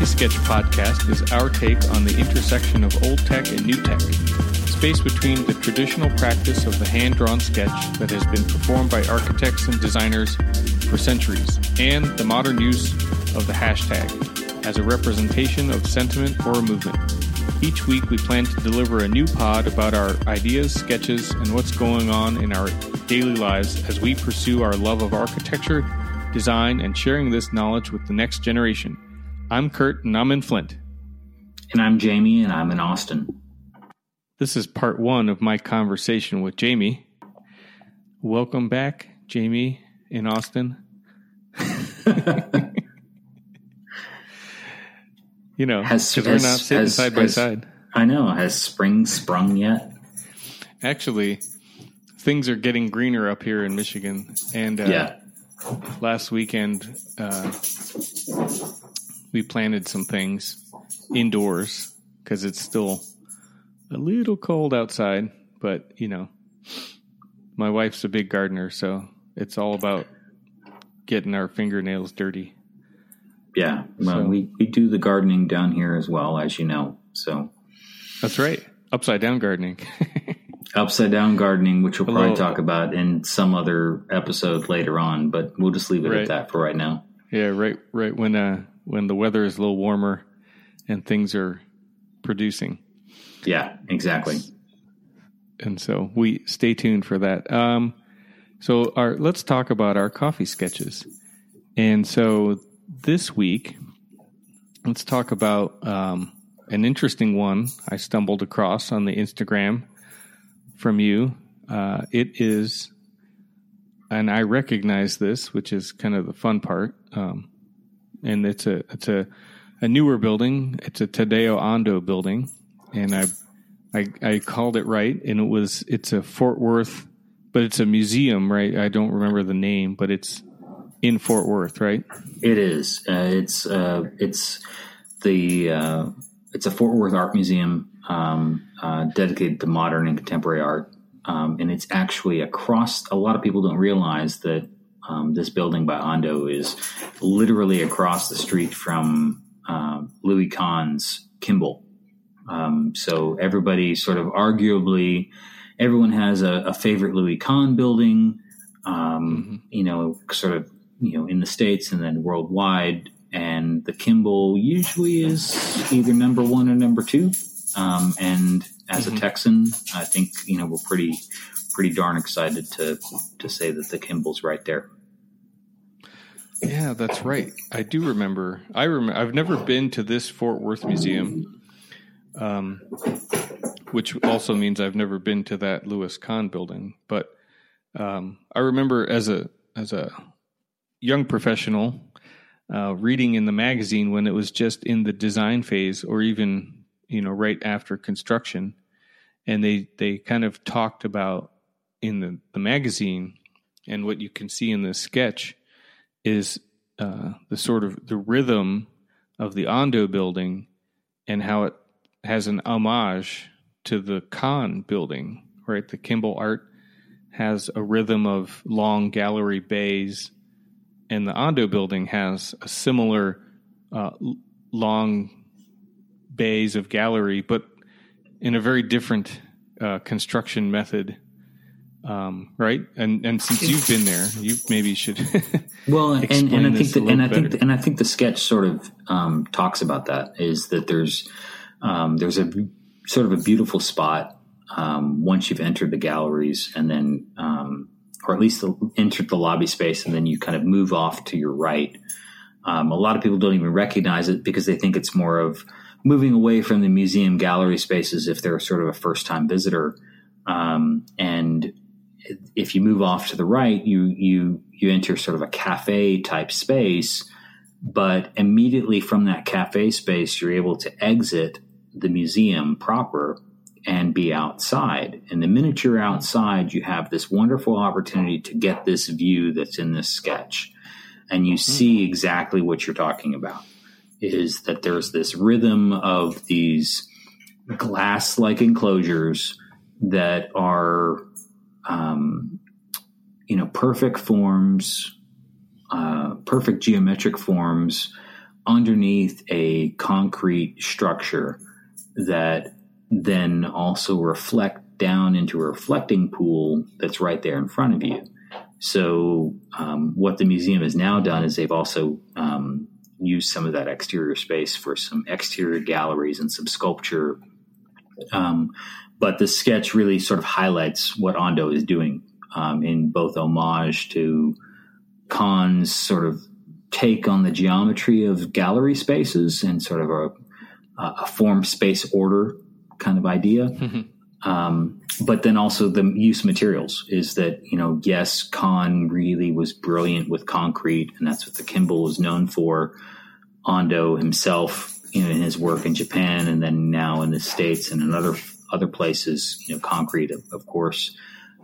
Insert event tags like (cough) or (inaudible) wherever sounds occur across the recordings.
Coffee Sketch podcast is our take on the intersection of old tech and new tech, space between the traditional practice of the hand drawn sketch that has been performed by architects and designers for centuries, and the modern use of the hashtag as a representation of sentiment or a movement. Each week, we plan to deliver a new pod about our ideas, sketches, and what's going on in our daily lives as we pursue our love of architecture, design, and sharing this knowledge with the next generation. I'm Kurt, and I'm in Flint. And I'm Jamie, and I'm in Austin. This is part one of my conversation with Jamie. Welcome back, Jamie in Austin. (laughs) you know, because we're not sitting has, side by has, side. I know. Has spring sprung yet? Actually, things are getting greener up here in Michigan, and uh, yeah. Last weekend, uh, we planted some things indoors because it's still a little cold outside. But you know, my wife's a big gardener, so it's all about getting our fingernails dirty. Yeah, well, so, we we do the gardening down here as well, as you know. So that's right, upside down gardening. (laughs) upside down gardening, which we'll Hello. probably talk about in some other episode later on, but we'll just leave it right. at that for right now. Yeah, right, right when uh when the weather is a little warmer and things are producing. Yeah, exactly. And so we stay tuned for that. Um, so our let's talk about our coffee sketches. And so this week, let's talk about um, an interesting one I stumbled across on the Instagram from you. Uh, it is, and I recognize this, which is kind of the fun part. Um, and it's a it's a a newer building. It's a Tadao Ando building, and I, I I called it right, and it was it's a Fort Worth, but it's a museum, right? I don't remember the name, but it's in Fort Worth, right? It is. Uh, it's uh, it's the uh, it's a Fort Worth Art Museum um, uh, dedicated to modern and contemporary art. Um, and it's actually across, a lot of people don't realize that um, this building by Ando is literally across the street from uh, Louis Kahn's Kimbell. Um, so everybody sort of arguably, everyone has a, a favorite Louis Kahn building, um, mm-hmm. you know, sort of, you know, in the States and then worldwide. And the Kimbell usually is either number one or number two. Um, and as mm-hmm. a Texan, I think you know we're pretty pretty darn excited to to say that the Kimbell's right there. Yeah, that's right. I do remember. I remember. I've never been to this Fort Worth museum, um, which also means I've never been to that Louis Kahn building. But um, I remember as a as a young professional uh, reading in the magazine when it was just in the design phase, or even you know, right after construction. And they, they kind of talked about in the, the magazine and what you can see in this sketch is uh, the sort of the rhythm of the Ando building and how it has an homage to the Kahn building, right? The Kimbell art has a rhythm of long gallery bays, and the Ando building has a similar uh, long bays of gallery, but in a very different uh, construction method. Um, right, and and since you've been there, you maybe should. (laughs) well, and, and I think the, and I think and I think the sketch sort of um, talks about that is that there's um, there's a sort of a beautiful spot um, once you've entered the galleries, and then um, or at least the, entered the lobby space, and then you kind of move off to your right. Um, a lot of people don't even recognize it because they think it's more of moving away from the museum gallery spaces if they're sort of a first time visitor. Um, and if you move off to the right, you you you enter sort of a cafe type space, but immediately from that cafe space, you're able to exit the museum proper and be outside. And the minute you're outside, you have this wonderful opportunity to get this view that's in this sketch, and you hmm. see exactly what you're talking about is that there's this rhythm of these glass like enclosures that are, um, you know, perfect forms, uh, perfect geometric forms underneath a concrete structure that then also reflect down into a reflecting pool that's right there in front of you. So, um, what the museum has now done is they've also um, used some of that exterior space for some exterior galleries and some sculpture. Um, but the sketch really sort of highlights what Ando is doing um, in both homage to Kahn's sort of take on the geometry of gallery spaces and sort of a, a form space order kind of idea. (laughs) Mm-hmm. Um, but then also the use of materials is that, you know, yes, Kahn really was brilliant with concrete, and that's what the Kimbell is known for. Ando himself, you know, in his work in Japan and then now in the States and in other other places, you know, concrete, of, of course,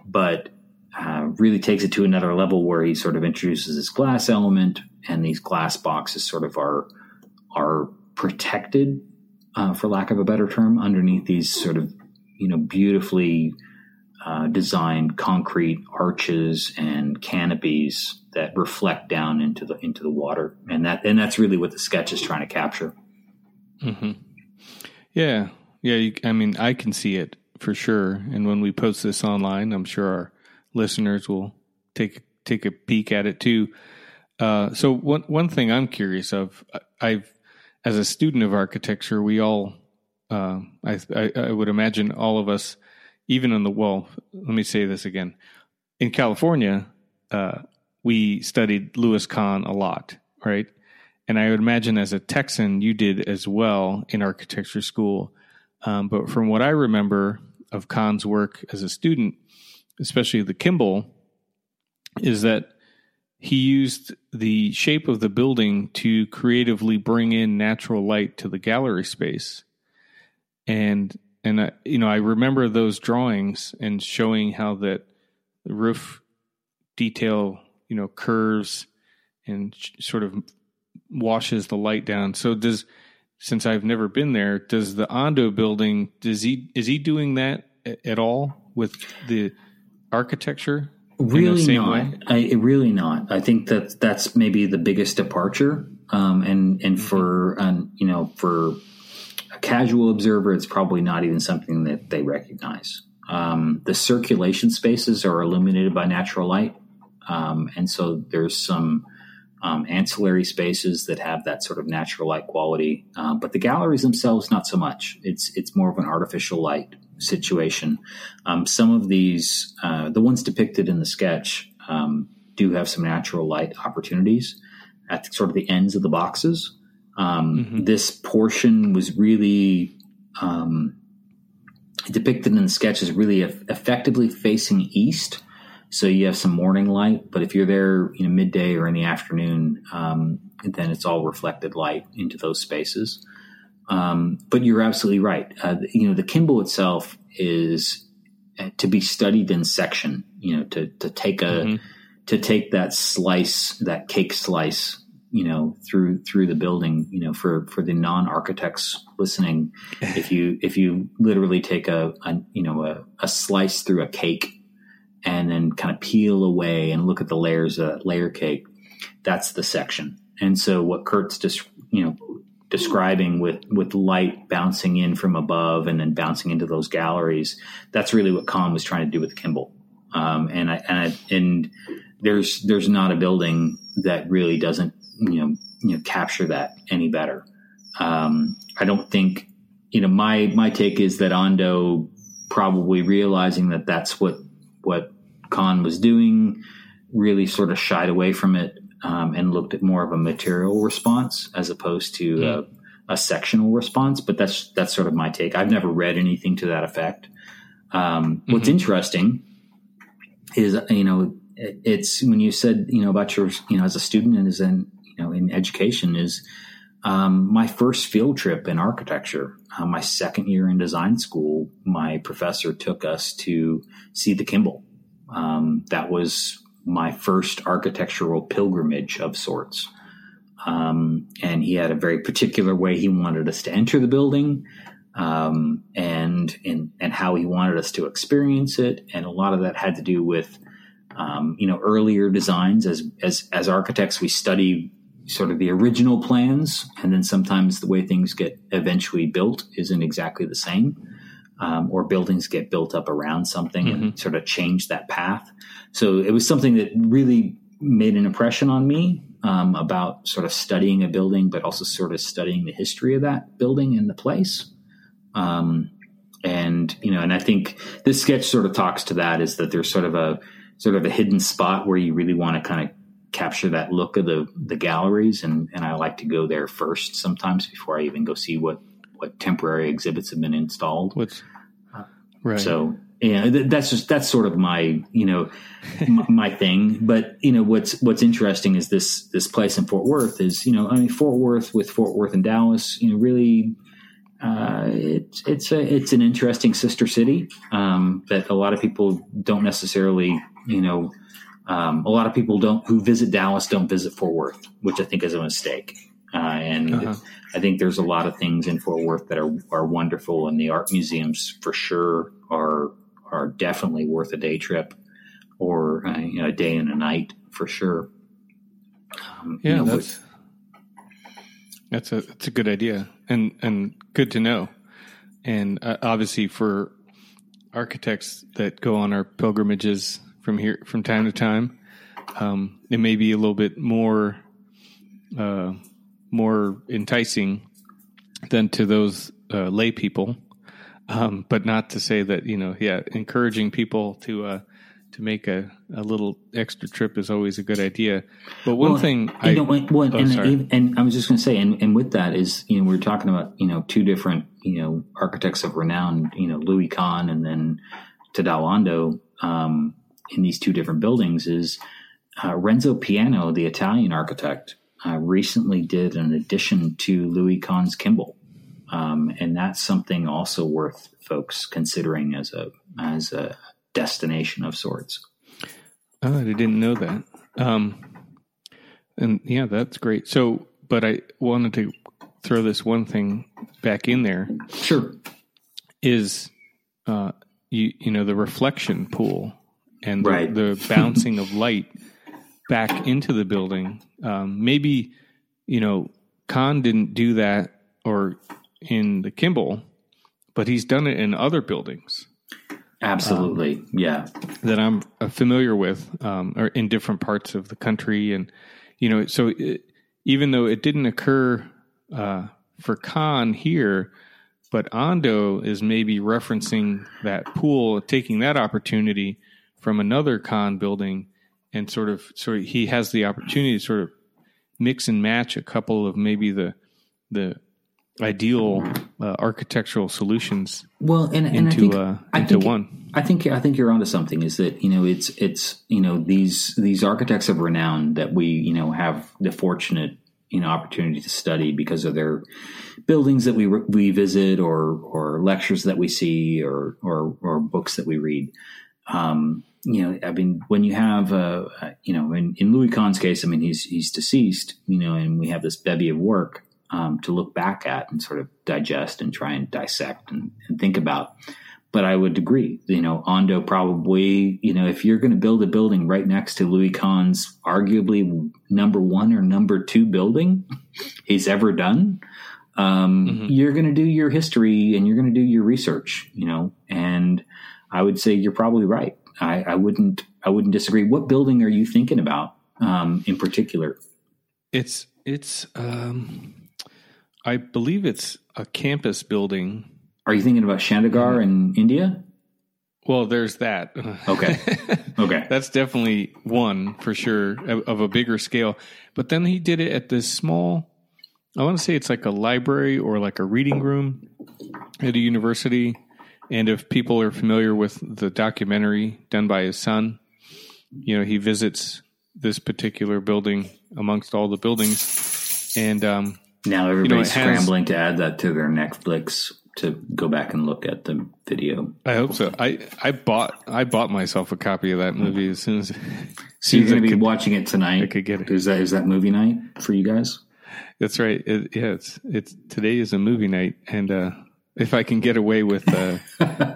but uh, really takes it to another level where he sort of introduces this glass element, and these glass boxes sort of are are protected, uh, for lack of a better term, underneath these sort of you know beautifully uh, designed concrete arches and canopies that reflect down into the into the water, and that and that's really what the sketch is trying to capture. Mm-hmm. Yeah, yeah. You, I mean, I can see it for sure. And when we post this online, I'm sure our listeners will take take a peek at it too. Uh, so one one thing I'm curious of, I've as a student of architecture, we all, uh, I, I, I would imagine all of us, even in the well, let me say this again, in California, uh, we studied Louis Kahn a lot, right? And I would imagine as a Texan, you did as well in architecture school. Um, but from what I remember of Kahn's work as a student, especially the Kimbell, is that he used the shape of the building to creatively bring in natural light to the gallery space. And and I, you know, I remember those drawings and showing how that the roof detail, you know, curves and sort of washes the light down. So does since I've never been there, does the Ando building does he is he doing that at all with the architecture? Really not. I, really not. I think that that's maybe the biggest departure. Um, and and mm-hmm. for um, you know for a casual observer, it's probably not even something that they recognize. Um, the circulation spaces are illuminated by natural light, um, and so there's some um, ancillary spaces that have that sort of natural light quality. Uh, but the galleries themselves, not so much. It's it's more of an artificial light situation. Um, some of these, uh, the ones depicted in the sketch, um, do have some natural light opportunities at the, sort of the ends of the boxes. Um, mm-hmm. This portion was really um, depicted in the sketch as really effectively facing east. So you have some morning light, but if you're there, you know, midday or in the afternoon, um, then it's all reflected light into those spaces. Um, but you're absolutely right. Uh, you know, the Kimbell itself is uh, to be studied in section. You know, to to take a mm-hmm. to take that slice, that cake slice, you know, through through the building. You know, for for the non architects listening, (laughs) if you if you literally take a, a you know a, a slice through a cake and then kind of peel away and look at the layers of layer cake, that's the section. And so what Kurt's just you know describing with with light bouncing in from above and then bouncing into those galleries. That's really what Kahn was trying to do with Kimbell. Um, and I, and I, and there's there's not a building that really doesn't you know you know capture that any better. Um, I don't think you know my my take is that Ando probably realizing that that's what what Kahn was doing really sort of shied away from it um, and looked at more of a material response as opposed to mm. a, a, sectional response. But that's that's sort of my take. I've never read anything to that effect. Um, mm-hmm. What's interesting is you know it's when you said you know about your you know as a student and as in you know in education is um, my first field trip in architecture, uh, my second year in design school, my professor took us to see the Kimbell. Um, that was my first architectural pilgrimage of sorts. Um, and he had a very particular way he wanted us to enter the building um, and, and, and how he wanted us to experience it. And a lot of that had to do with, um, you know, earlier designs. As, as, as architects, we study sort of the original plans, and then sometimes the way things get eventually built isn't exactly the same. Um, or buildings get built up around something mm-hmm. and sort of change that path. So it was something that really made an impression on me um, about sort of studying a building, but also sort of studying the history of that building and the place. Um, and you know, and I think this sketch sort of talks to that is that there's sort of a sort of a hidden spot where you really want to kind of capture that look of the the galleries, and and I like to go there first sometimes before I even go see what what temporary exhibits have been installed. What's right? So yeah, that's just that's sort of my you know my, (laughs) my, thing. But you know what's what's interesting is this this place in Fort Worth is you know I mean Fort Worth with Fort Worth and Dallas you know really uh, it's it's a it's an interesting sister city um, that a lot of people don't necessarily you know um, a lot of people don't who visit Dallas don't visit Fort Worth, which I think is a mistake. Uh, and uh-huh. I think there's a lot of things in Fort Worth that are are wonderful, and the art museums for sure are are definitely worth a day trip or uh, you know, a day and a night for sure. Um, yeah, you know, that's with, that's a that's a good idea and and good to know. And uh, obviously, for architects that go on our pilgrimages from here from time to time, um, it may be a little bit more uh, more enticing than to those uh, lay people. Um, but not to say that you know, yeah, encouraging people to uh, to make a, a little extra trip is always a good idea. But one well, thing, I, know, well, oh, and, and, I was just going to say, and, and with that is, you know, we are talking about, you know, two different, you know, architects of renown, you know, Louis Kahn and then Tadao Ando, um, in these two different buildings is uh, Renzo Piano, the Italian architect, uh, recently did an addition to Louis Kahn's Kimbell. Um, and that's something also worth folks considering as a as a destination of sorts. Oh, I didn't know that. Um, and yeah, that's great. So, but I wanted to throw this one thing back in there. Sure. Is uh, you you know the reflection pool and the, right. the (laughs) bouncing of light back into the building. Um, maybe you know Kahn didn't do that, or in the Kimbell, but he's done it in other buildings. Absolutely, um, yeah. That I'm uh, familiar with, um, or in different parts of the country, and you know, so it, even though it didn't occur uh, for Kahn here, but Ando is maybe referencing that pool, taking that opportunity from another Kahn building, and sort of, sort of, he has the opportunity to sort of mix and match a couple of maybe the the ideal uh, architectural solutions well and, and into, I think, uh, into think, one. I think i think you're onto something is that you know it's it's you know these these architects of renown that we you know have the fortunate you know opportunity to study because of their buildings that we we visit or or lectures that we see or or, or books that we read um, you know, I mean, when you have, uh, you know, in, in Louis Kahn's case, I mean, he's he's deceased, you know, and we have this bevy of work um, to look back at and sort of digest and try and dissect and, and think about. But I would agree, you know, Ando probably, you know, if you're going to build a building right next to Louis Kahn's arguably number one or number two building (laughs) he's ever done, um, mm-hmm. you're going to do your history and you're going to do your research, you know, and I would say you're probably right. I, I wouldn't, I wouldn't disagree. What building are you thinking about um, in particular? It's, it's, um, I believe it's a campus building. Are you thinking about Chandigarh in India? Well, there's that. (laughs) Okay. Okay. That's definitely one for sure of a bigger scale. But then he did it at this small, I want to say it's like a library or like a reading room at a university. And if people are familiar with the documentary done by his son, you know, he visits this particular building amongst all the buildings. And um, now everybody's you know, has, scrambling to add that to their Netflix to go back and look at the video. I hope so. I, I bought I bought myself a copy of that movie as soon as. as so you're going to be could, watching it tonight. I could get it. Is that is that movie night for you guys? That's right. It, yeah, it's it's today is a movie night, and uh, if I can get away with uh,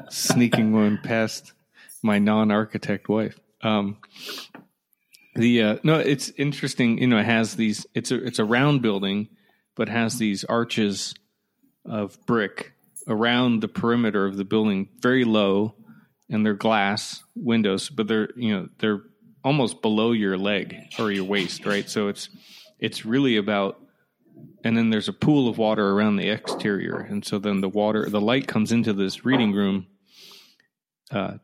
(laughs) sneaking one past my non-architect wife, um, The uh, no, it's interesting. You know, it has these. It's a it's a round building, but has these arches of brick around the perimeter of the building, very low, and they're glass windows, but they're you know they're almost below your leg or your waist, right? So it's it's really about and then there's a pool of water around the exterior. And so then the water the light comes into this reading room uh,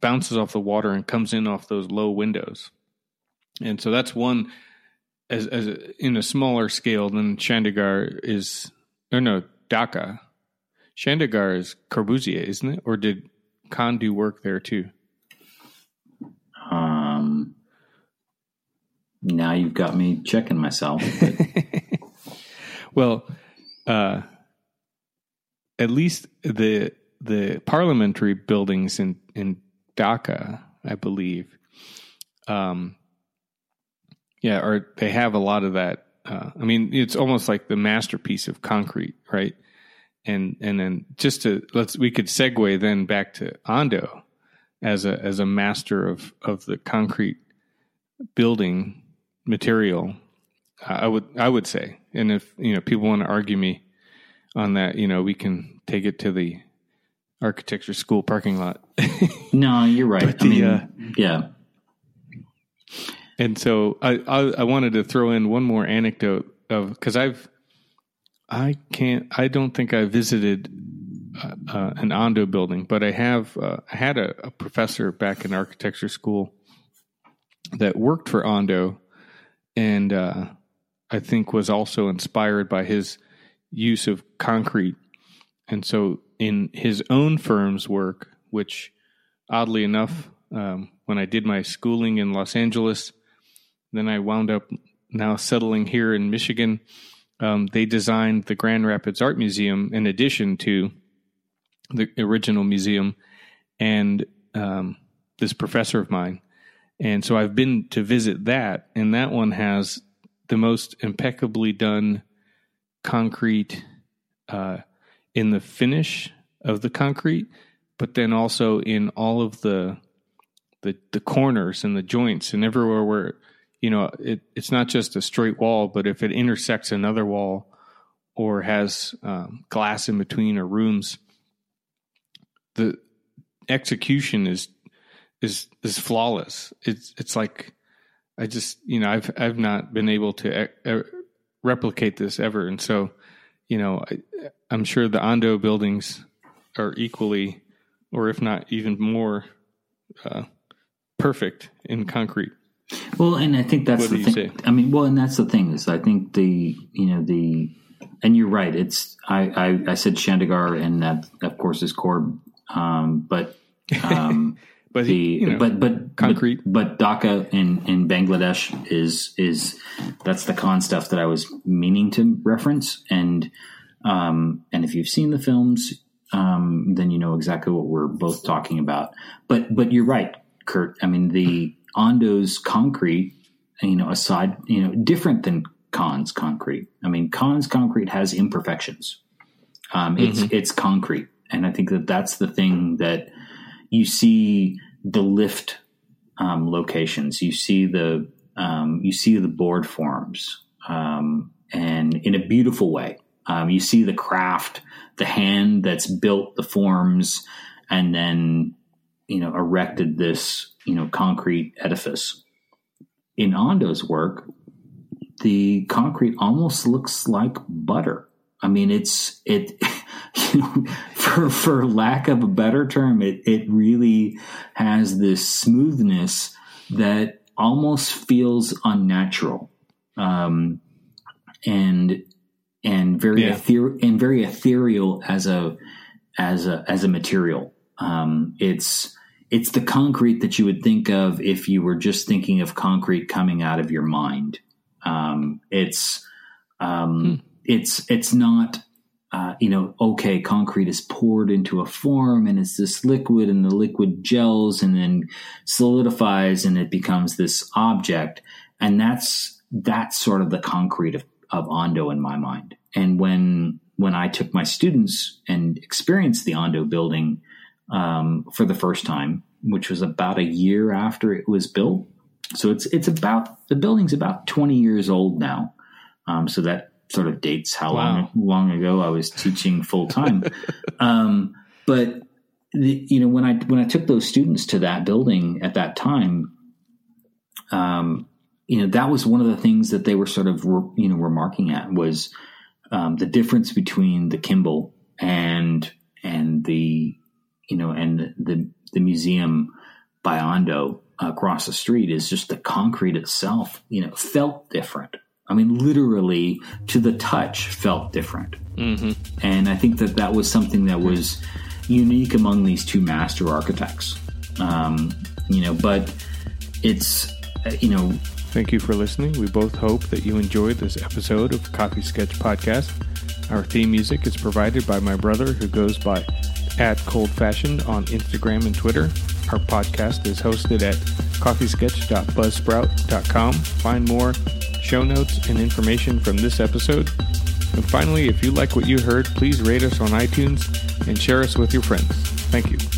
bounces off the water and comes in off those low windows. And so that's one as, as a, in a smaller scale than chandigarh is or no dhaka. Chandigarh is corbusier isn't it? Or did Kahn do work there too? Um now you've got me checking myself. (laughs) well, uh, at least the the parliamentary buildings in in Dhaka, I believe, um, yeah, or they have a lot of that. Uh, I mean, it's almost like the masterpiece of concrete, right? And and then just to let's we could segue then back to Ando as a as a master of of the concrete building material. I would I would say, and if you know people want to argue me on that, you know, we can take it to the architecture school parking lot. (laughs) no, you're right. I the, mean, uh, yeah. And so I, I, I wanted to throw in one more anecdote of because I've I can't I don't think I visited uh, uh, an Ando building, but I have uh, I had a, a professor back in architecture school that worked for Ando, and uh, I think was also inspired by his use of concrete. And so, in his own firm's work, which oddly enough, um, when I did my schooling in Los Angeles, then I wound up now settling here in Michigan. Um, they designed the Grand Rapids Art Museum in addition to the original museum. And um, this professor of mine and so I've been to visit that, and that one has the most impeccably done concrete uh, in the finish of the concrete, but then also in all of the the, the corners and the joints and everywhere where you know it, it's not just a straight wall, but if it intersects another wall or has um, glass in between or rooms, the execution is is is flawless. It's it's like I just you know I've I've not been able to e- replicate this ever, and so you know I, I'm sure the Ando buildings are equally, or if not even more, uh, perfect in concrete. Well, and I think that's what the thing. I mean, well, and that's the thing is I think the you know the and you're right. It's I I, I said Chandigarh, and that of course is Corb, um, but um, (laughs) but the you know, but but concrete. But, but Dhaka in in Bangladesh is is that's the Kahn stuff that I was meaning to reference, and um, and if you've seen the films, um, then you know exactly what we're both talking about. But but you're right, Kurt. I mean the Ando's concrete, you know, aside, you know, different than Kahn's concrete. I mean, Kahn's concrete has imperfections. Um, it's mm-hmm. it's concrete, and I think that that's the thing that you see the lift um, locations, you see the um, you see the board forms, um, and in a beautiful way. Um, you see the craft, the hand that's built the forms, and then you know erected this you know concrete edifice. In Ando's work, the concrete almost looks like butter. I mean, it's it. (laughs) for for lack of a better term, it it really has this smoothness that almost feels unnatural, um, and and very yeah. ether- and very ethereal as a as a as a material. Um, it's it's the concrete that you would think of if you were just thinking of concrete coming out of your mind. Um, it's um, hmm. it's it's not uh, you know, okay, concrete is poured into a form and it's this liquid and the liquid gels and then solidifies and it becomes this object. And that's, that's sort of the concrete of, of Ando in my mind. And when, when I took my students and experienced the Ando building, um, for the first time, which was about a year after it was built, so it's it's about the building's about 20 years old now. Um, so that sort of dates how wow. long long ago I was teaching full time. (laughs) um, but the, you know when I when I took those students to that building at that time, um, you know that was one of the things that they were sort of you know remarking at was um, the difference between the Kimbell and and the you know and the the museum by Ando across the street is just the concrete itself, you know, felt different. I mean, literally to the touch felt different. Mm-hmm. And I think that that was something that was unique among these two master architects. Um, you know, but it's, uh, you know. Thank you for listening. We both hope that you enjoyed this episode of Coffee Sketch Podcast. Our theme music is provided by my brother who goes by at Cold Fashioned on Instagram and Twitter. Our podcast is hosted at coffeesketch.buzzsprout.com. Find more show notes and information from this episode. And finally, if you like what you heard, please rate us on iTunes and share us with your friends. Thank you.